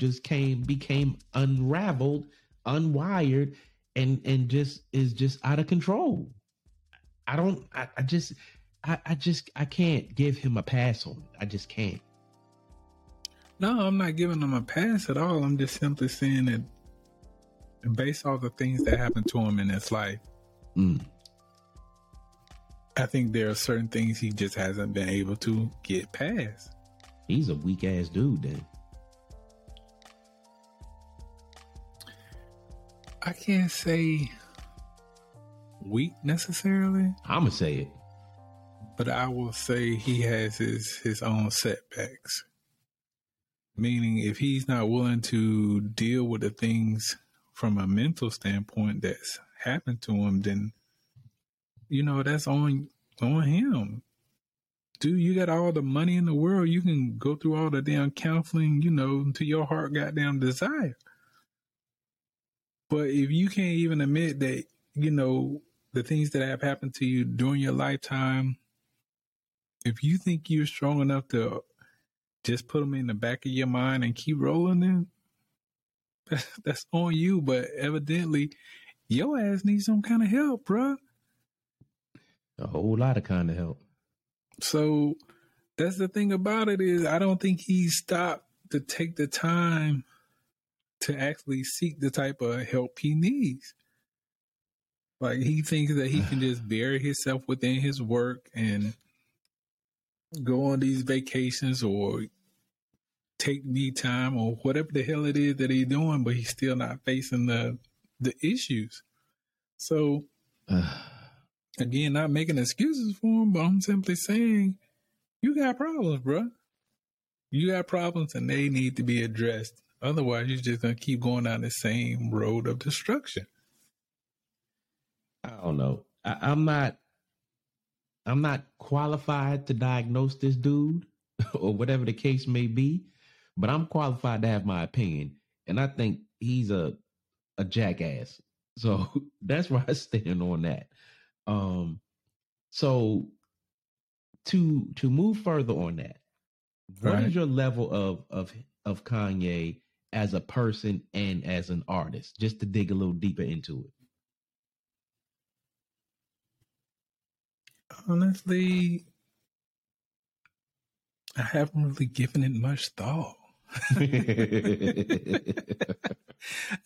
just came became unraveled, unwired, and and just is just out of control. I don't. I, I just. I, I just. I can't give him a pass on it. I just can't. No, I'm not giving him a pass at all. I'm just simply saying that based off the things that happened to him in his life, Mm. I think there are certain things he just hasn't been able to get past. He's a weak ass dude. Then I can't say weak necessarily, I'm gonna say it. but I will say he has his his own setbacks. Meaning, if he's not willing to deal with the things from a mental standpoint that's happened to him, then you know that's on on him. Dude, you got all the money in the world. You can go through all the damn counseling, you know, until your heart goddamn desire. But if you can't even admit that, you know, the things that have happened to you during your lifetime, if you think you're strong enough to just put them in the back of your mind and keep rolling them, that's, that's on you. But evidently, your ass needs some kind of help, bruh. A whole lot of kind of help. So that's the thing about it is I don't think he stopped to take the time to actually seek the type of help he needs. Like he thinks that he can just bury himself within his work and go on these vacations or take me time or whatever the hell it is that he's doing, but he's still not facing the the issues. So again, not making excuses for him, but I'm simply saying you got problems, bro. You got problems and they need to be addressed. Otherwise, you're just gonna keep going down the same road of destruction. I don't know. I, I'm not. I'm not qualified to diagnose this dude or whatever the case may be, but I'm qualified to have my opinion, and I think he's a a jackass. So that's where I stand on that. Um, so to to move further on that, what is Right. your level of of of Kanye as a person and as an artist? Just to dig a little deeper into it? Honestly, I haven't really given it much thought.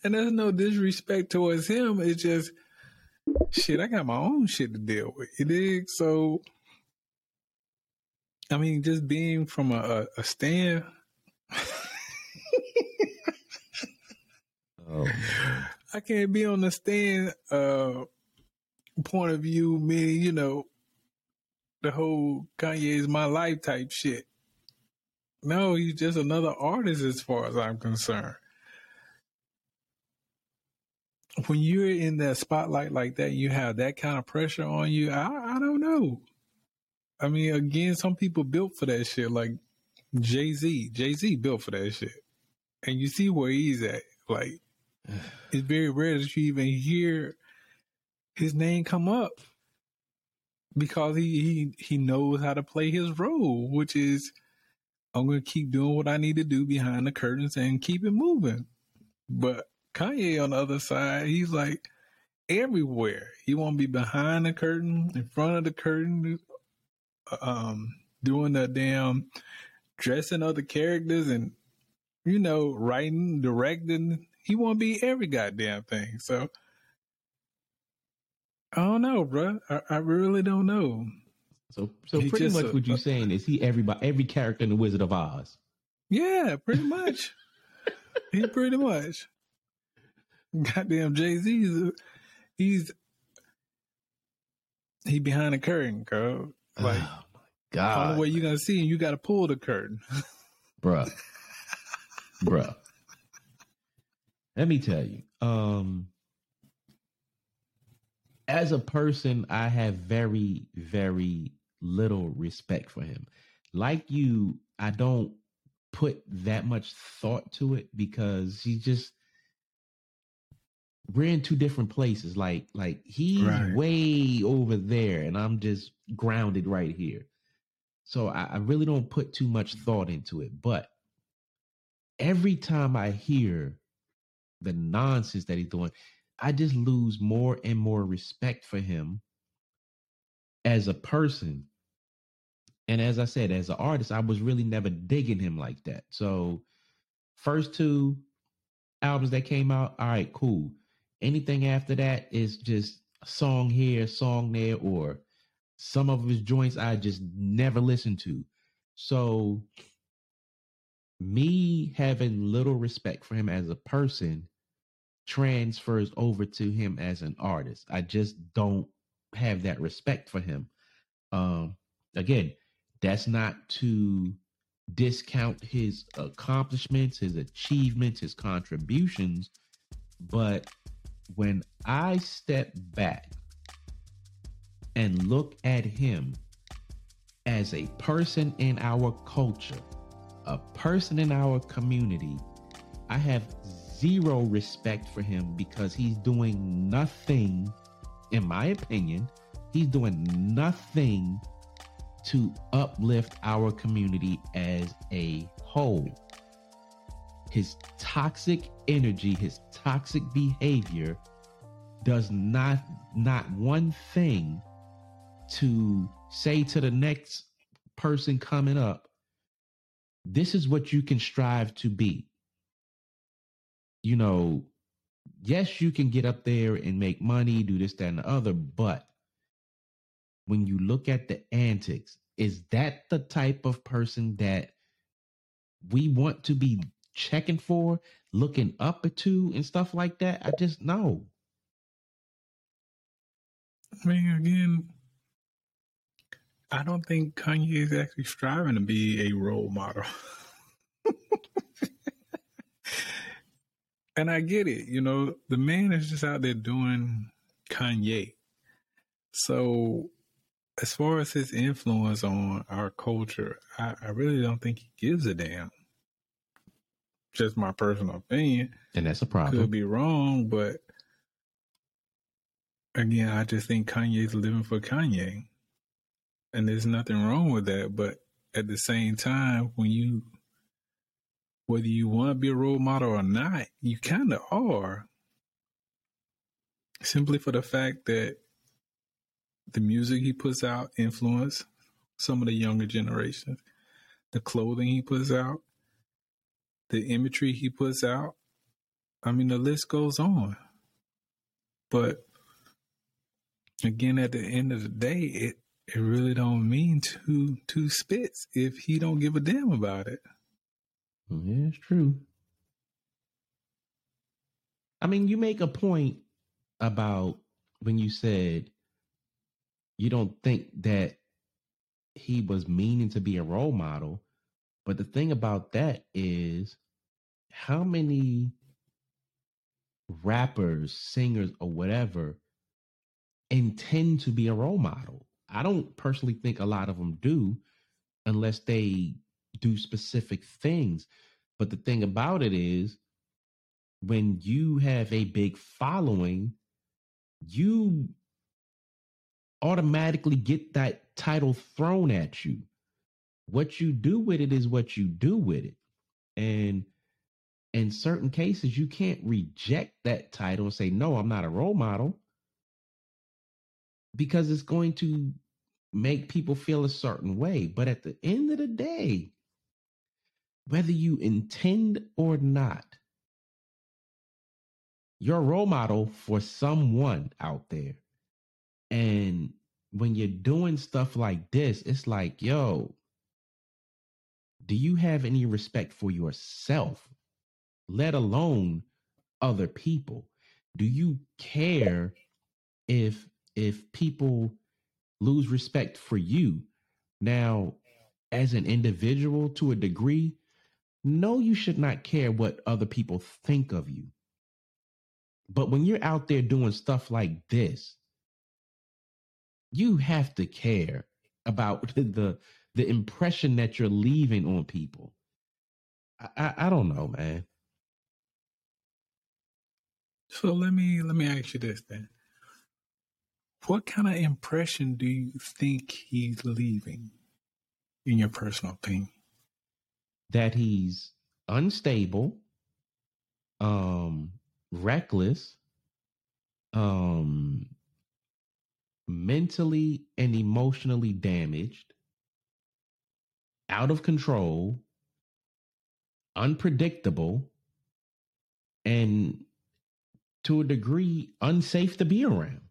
And there's no disrespect towards him. It's just shit, I got my own shit to deal with. You dig? So I mean, just being from a, a, stand oh. I can't be on the stand uh point of view, meaning, you know, the whole Kanye is my life type shit. No, he's just another artist as far as I'm concerned. When you're in that spotlight like that, you have that kind of pressure on you. I, I don't know. I mean, again, some people built for that shit, like Jay Z. Jay Z built for that shit. And you see where he's at. Like, it's very rare that you even hear his name come up because he he he knows how to play his role, which is I'm gonna keep doing what I need to do behind the curtains and keep it moving. But Kanye on the other side, he's like everywhere. He won't be behind the curtain, in front of the curtain, um, doing the damn dressing other characters and you know writing, directing. He won't be every goddamn thing. So I don't know, bro. I, I really don't know. So, so pretty much a- what you're saying is he everybody every character in the Wizard of Oz. Yeah, pretty much. he pretty much. Goddamn Jay Z, he's he behind the curtain, girl. Like oh my the god, only way you gonna see him, you got to pull the curtain. bruh, bruh. Let me tell you, um, as a person, I have very, very little respect for him. Like you, I don't put that much thought to it because he just we're in two different places. Like, like he's Right. way over there, and I'm just grounded right here. So I, I really don't put too much thought into it. But every time I hear the nonsense that he's doing, I just lose more and more respect for him as a person. And as I said, as an artist, I was really never digging him like that. So, first two albums that came out, all right, cool. Anything after that is just song here, song there, or some of his joints I just never listened to. So, me having little respect for him as a person transfers over to him as an artist. I just don't have that respect for him. Um, again, that's not to discount his accomplishments, his achievements, his contributions, but when I step back and look at him as a person in our culture, a person in our community, I have zero respect for him because he's doing nothing, in my opinion, he's doing nothing to uplift our community as a whole. His toxic energy, his toxic behavior does not not one thing to say to the next person coming up this is what you can strive to be you know, yes, you can get up there and make money, do this, that, and the other, but when you look at the antics, is that the type of person that we want to be checking for, looking up to, and stuff like that? I just know. I mean, again, I don't think Kanye is actually striving to be a role model. and I get it. You know, the man is just out there doing Kanye. So, as far as his influence on our culture, I, I really don't think he gives a damn. Just my personal opinion. And that's a problem. Could be wrong, but again, I just think Kanye's living for Kanye. And there's nothing wrong with that. But at the same time, when you whether you want to be a role model or not, you kind of are. Simply for the fact that the music he puts out influence some of the younger generations, the clothing he puts out, the imagery he puts out. I mean, the list goes on. But again, at the end of the day, it it really don't mean two two spits if he don't give a damn about it. Yeah, it's true. I mean, you make a point about when you said you don't think that he was meaning to be a role model. But the thing about that is how many rappers, singers, or whatever intend to be a role model? I don't personally think a lot of them do unless they do specific things. But the thing about it is, when you have a big following, you automatically get that title thrown at you. What you do with it is what you do with it. And in certain cases, you can't reject that title and say, no, I'm not a role model because it's going to make people feel a certain way. But at the end of the day, whether you intend or not, you're a role model for someone out there. And when you're doing stuff like this, it's like, yo, do you have any respect for yourself, let alone other people? Do you care if if people lose respect for you? Now, as an individual to a degree, no, you should not care what other people think of you. But when you're out there doing stuff like this, you have to care about the the impression that you're leaving on people. I, I, I don't know, man. So let me let me ask you this then. What kind of impression do you think he's leaving, in your personal opinion? that he's unstable, um, reckless, um, mentally and emotionally damaged, out of control, unpredictable, and to a degree unsafe to be around.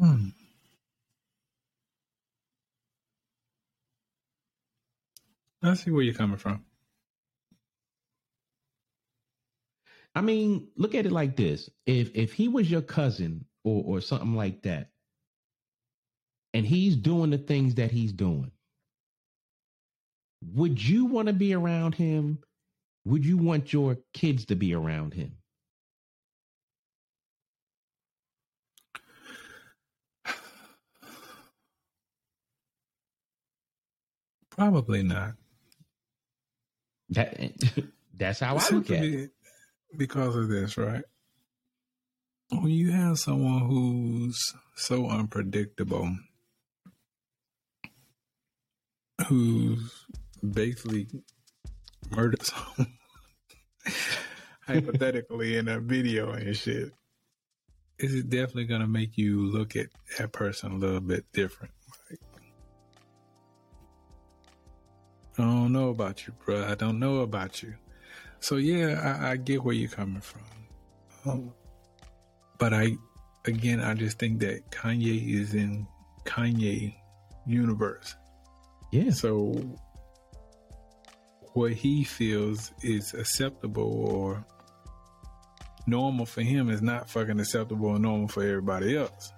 Hmm. I see where you're coming from. I mean, look at it like this: if if he was your cousin or or something like that, and he's doing the things that he's doing, would you want to be around him? Would you want your kids to be around him? Probably not. That that's how I look at it. Because of this, right? When you have someone who's so unpredictable, who's basically murdered someone hypothetically in a video and shit, is definitely going to make you look at that person a little bit different. I don't know about you, bro. I don't know about you. So yeah, I, I get where you're coming from. Um, but I, again, I just think that Kanye is in Kanye universe. Yeah. So what he feels is acceptable or normal for him is not fucking acceptable or normal for everybody else.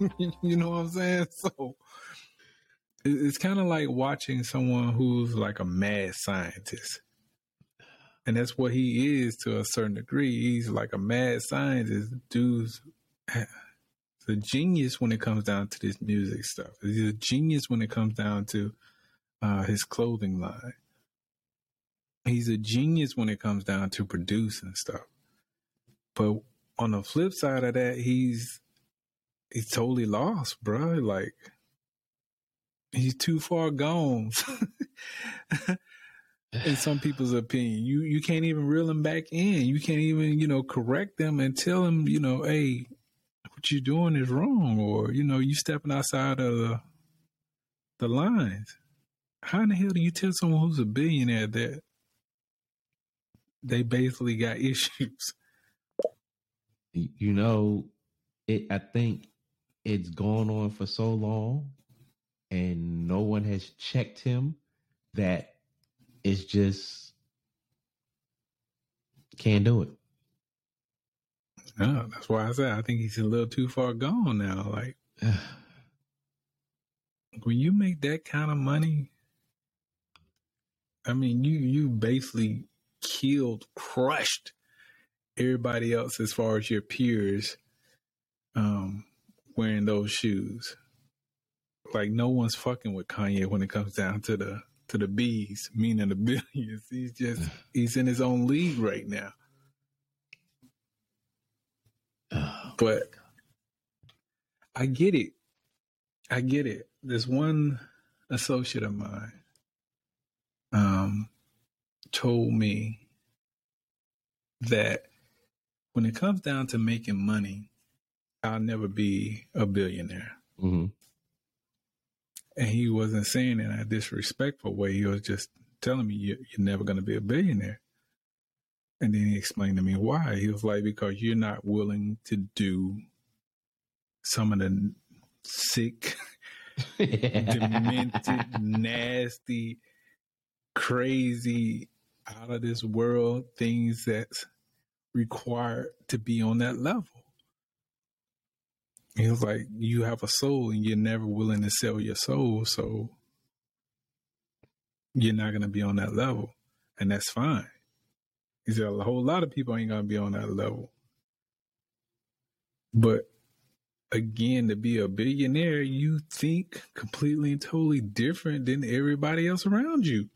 you know what I'm saying? So it's kind of like watching someone who's like a mad scientist. And that's what he is to a certain degree. He's like a mad scientist. Dude's a genius when it comes down to this music stuff. He's a genius when it comes down to uh, his clothing line. He's a genius when it comes down to producing stuff. But on the flip side of that, he's he's totally lost, bro. Like he's too far gone. in some people's opinion, you you can't even reel him back in. You can't even you know correct them and tell them you know, hey, what you're doing is wrong, or you know, you stepping outside of the the lines. How in the hell do you tell someone who's a billionaire that they basically got issues? You know, it. I think it's gone on for so long and no one has checked him that it's just can't do it. No, that's why I said I think he's a little too far gone now. Like when you make that kind of money, I mean you you basically killed, crushed everybody else as far as your peers um wearing those shoes like no one's fucking with Kanye when it comes down to the to the bees, meaning the billions. He's just he's in his own league right now. Oh, but I get it. I get it. There's one associate of mine um told me that when it comes down to making money, I'll never be a billionaire. Mm-hmm. And he wasn't saying it in a disrespectful way. He was just telling me, you're, you're never going to be a billionaire. And then he explained to me why. He was like, because you're not willing to do some of the sick, demented, nasty, crazy, out of this world things that's required to be on that level. He was like, You have a soul and you're never willing to sell your soul. So you're not going to be on that level. And that's fine. He said, A whole lot of people ain't going to be on that level. But again, to be a billionaire, you think completely and totally different than everybody else around you.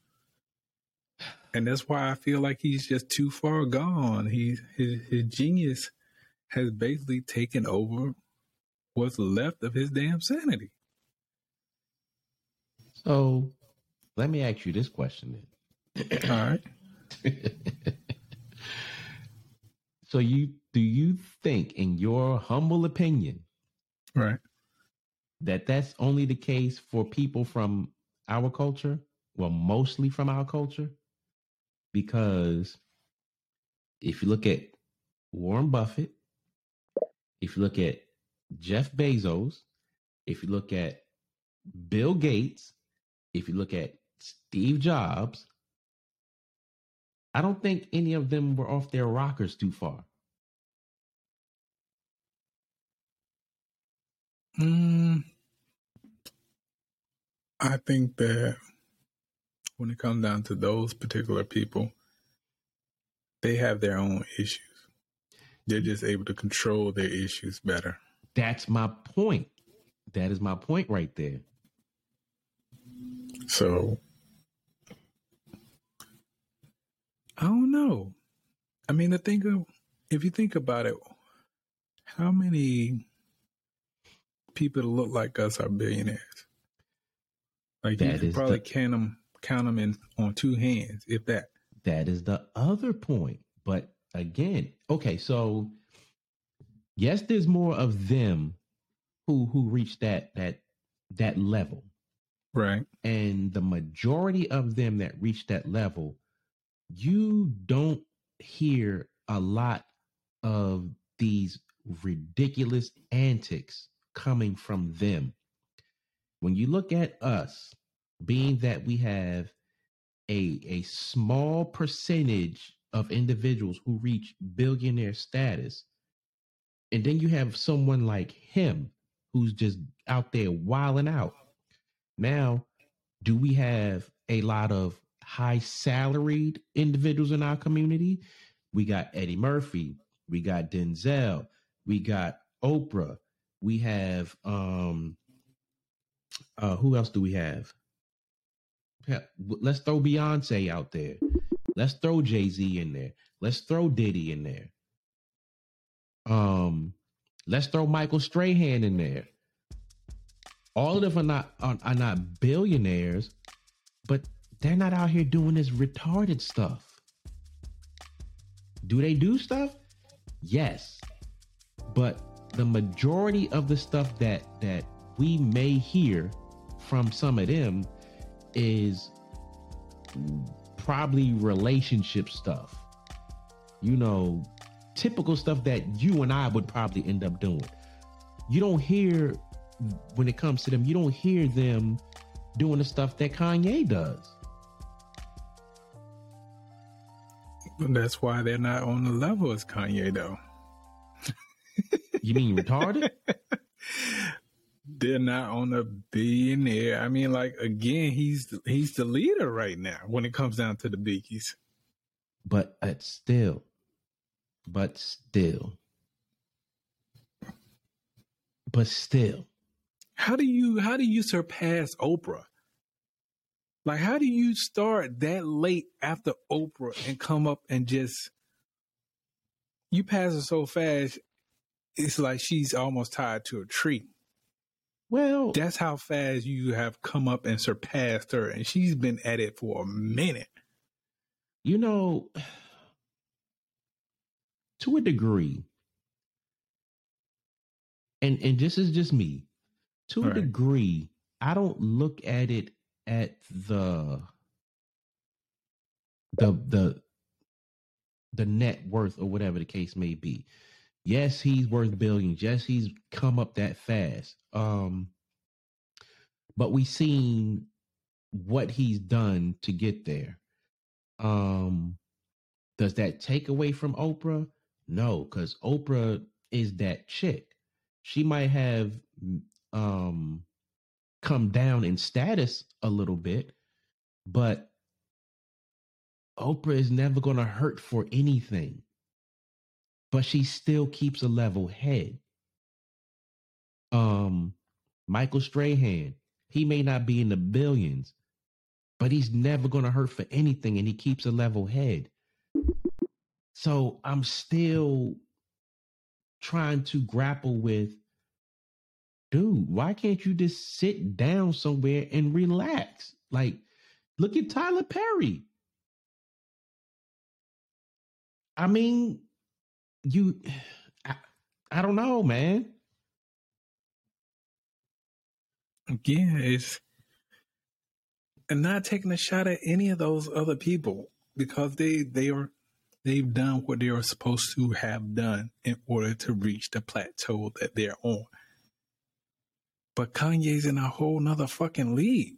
And that's why I feel like he's just too far gone. He his, his genius has basically taken over what's left of his damn sanity. So Let me ask you this question then. All right. so you do you think in your humble opinion right that that's only the case for people from our culture well mostly from our culture because if you look at Warren Buffett if you look at Jeff Bezos if you look at Bill Gates if you look at Steve Jobs I don't think any of them were off their rockers too far. Mm, I think that when it comes down to those particular people, they have their own issues. They're just able to control their issues better. That's my point. That is my point right there. So I don't know. I mean, the thing of, if you think about it, how many people that look like us are billionaires? Like that you can probably the, count them, count them in on two hands, if that. That is the other point. But again, okay, so yes, there's more of them who who reach that that that level, right? And the majority of them that reach that level you don't hear a lot of these ridiculous antics coming from them. When you look at us, being that we have a, a small percentage of individuals who reach billionaire status, and then you have someone like him who's just out there wilding out. Now, do we have a lot of high salaried individuals in our community. We got Eddie Murphy, we got Denzel, we got Oprah, we have um uh who else do we have? Let's throw Beyonce out there. Let's throw Jay-Z in there. Let's throw Diddy in there. Um let's throw Michael Strahan in there. All of them are not are, are not billionaires, but they're not out here doing this retarded stuff. Do they do stuff? Yes. But the majority of the stuff that that we may hear from some of them is probably relationship stuff. You know, typical stuff that you and I would probably end up doing. You don't hear when it comes to them, you don't hear them doing the stuff that Kanye does. That's why they're not on the level as Kanye, though. you mean retarded? they're not on a billionaire. I mean, like again, he's he's the leader right now when it comes down to the biggies. But it's still, but still, but still. How do you how do you surpass Oprah? Like, how do you start that late after Oprah and come up and just you pass her so fast? It's like she's almost tied to a tree. Well, that's how fast you have come up and surpassed her, and she's been at it for a minute. You know, to a degree, and and this is just me. To All a right. degree, I don't look at it at the the the the net worth or whatever the case may be. Yes, he's worth billions. Yes, he's come up that fast. Um, but we seen what he's done to get there. Um, does that take away from Oprah? No, because Oprah is that chick. She might have um come down in status a little bit, but Oprah is never going to hurt for anything. But she still keeps a level head. Um, Michael Strahan, he may not be in the billions, but he's never going to hurt for anything and he keeps a level head. So I'm still trying to grapple with dude, why can't you just sit down somewhere and relax? Like Look at Tyler Perry. I mean, you, I, I don't know, man. Again, it's and not taking a shot at any of those other people because they they are they've done what they are supposed to have done in order to reach the plateau that they're on. But Kanye's in a whole nother fucking league.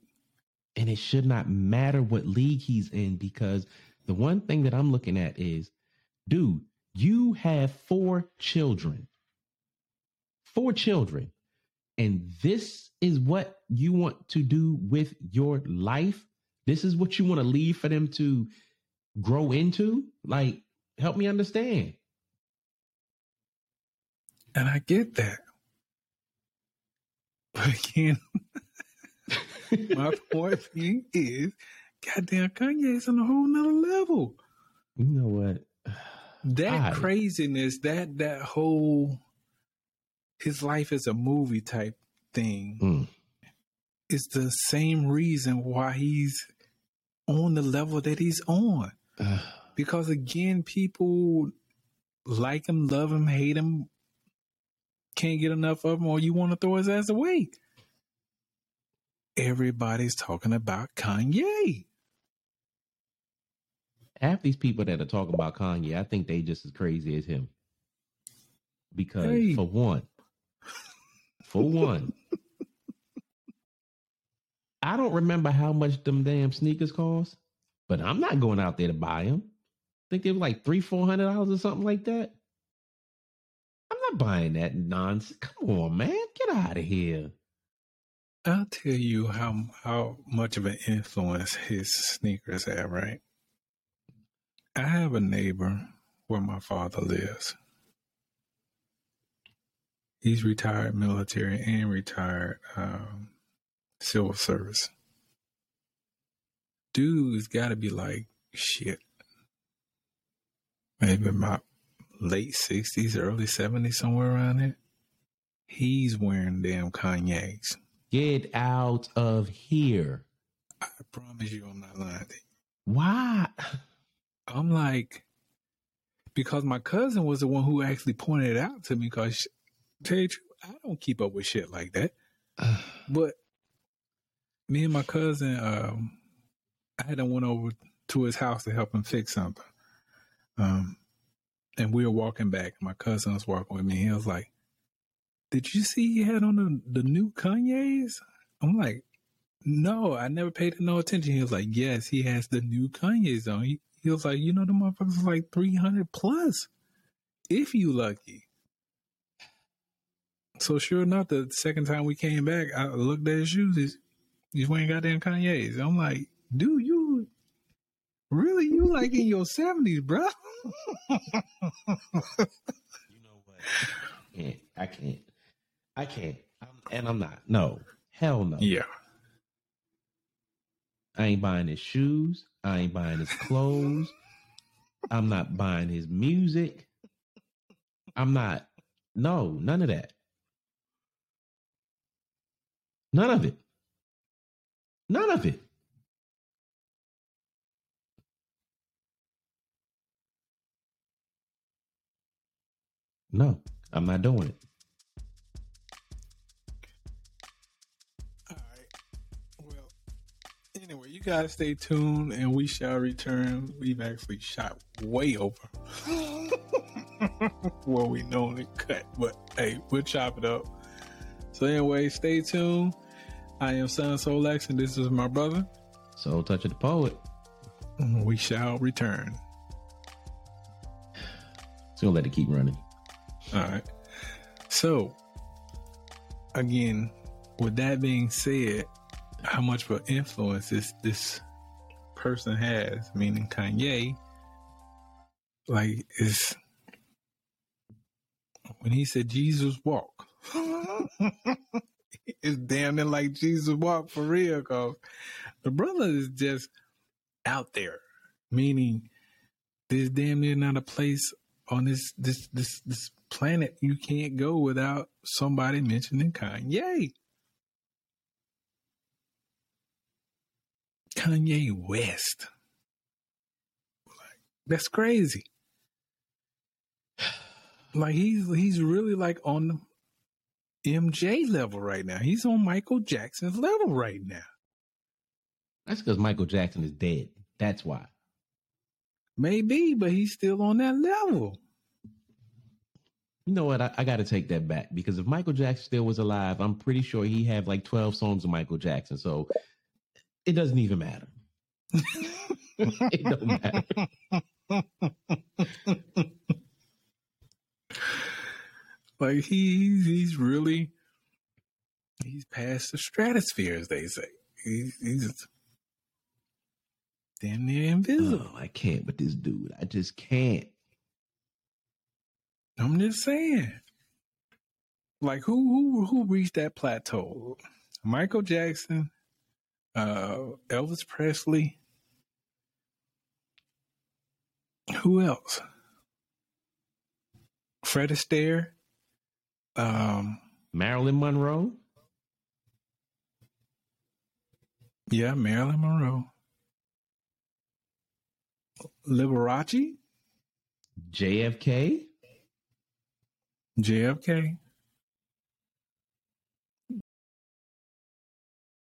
And it should not matter what league he's in because the one thing that I'm looking at is, dude, you have four children. Four children. And this is what you want to do with your life. This is what you want to leave for them to grow into. Like, help me understand. And I get that. But again, my point being is, goddamn, Kanye is on a whole nother level. You know what? That I, craziness, that that whole his life is a movie type thing mm. is the same reason why he's on the level that he's on. Because again, people like him, love him, hate him, can't get enough of him, or you want to throw his ass away. Everybody's talking about Kanye. Half these people that are talking about Kanye, I think they just as crazy as him. Because hey. for one, for one. I don't remember how much them damn sneakers cost, but I'm not going out there to buy them. I think they were like three, four hundred dollars or something like that. I'm not buying that nonsense. Come on, man, get out of here. I'll tell you how how much of an influence his sneakers have, right? I have a neighbor where my father lives. He's retired military and retired um, civil service. Dude's got to be like shit. Maybe about late sixties, early seventies, somewhere around there. He's wearing damn Kanye's. Get out of here! I promise you, I'm not lying. Why? I'm like, because my cousin was the one who actually pointed it out to me. Because tell you I don't keep up with shit like that. but me and my cousin, um, I had went over to his house to help him fix something. Um, and we were walking back. My cousin was walking with me. He was like, "Did you see he had on the, the new Kanye's?" I'm like, "No, I never paid no attention." He was like, "Yes, he has the new Kanye's on." He, he was like, "You know, the motherfuckers like three hundred plus, if you lucky." So sure enough, the second time we came back, I looked at his shoes. He's, he's wearing goddamn Kanye's. I'm like, dude, you really you like in your seventies, bro? you know what? I can't. I can't. I can't. I'm, and I'm not. No. Hell no. Yeah. I ain't buying his shoes. I ain't buying his clothes. I'm not buying his music. I'm not. No, none of that. None of it. None of it. No, I'm not doing it. All right. Well, anyway, you guys stay tuned and we shall return. We've actually shot way over what we normally cut, but hey, we'll chop it up. So, anyway, stay tuned. I am Son Solex, and this is my brother, Soul Touch of the Poet. We shall return. So let it keep running. All right. So, again, with that being said, how much of an influence this this person has, meaning Kanye, like is when he said Jesus walk. it's damn near like Jesus walk for real, cause the brother is just out there. Meaning, there's damn near not a place on this this this this planet you can't go without somebody mentioning Kanye. Kanye West. Like, that's crazy. Like he's he's really like on MJ level right now. He's on Michael Jackson's level right now. That's because Michael Jackson is dead. That's why. Maybe, but he's still on that level. You know what? I, I got to take that back because if Michael Jackson still was alive, I'm pretty sure he had like 12 songs of Michael Jackson. So it doesn't even matter. it don't matter. like he's he's really he's past the stratosphere, as they say. He's, he's damn near invisible. Oh, I can't with this dude. I just can't. I'm just saying. Like who who who reached that plateau? Michael Jackson, uh, Elvis Presley. Who else? Fred Astaire. Um, Marilyn Monroe. Yeah, Marilyn Monroe. Liberace. JFK. JFK.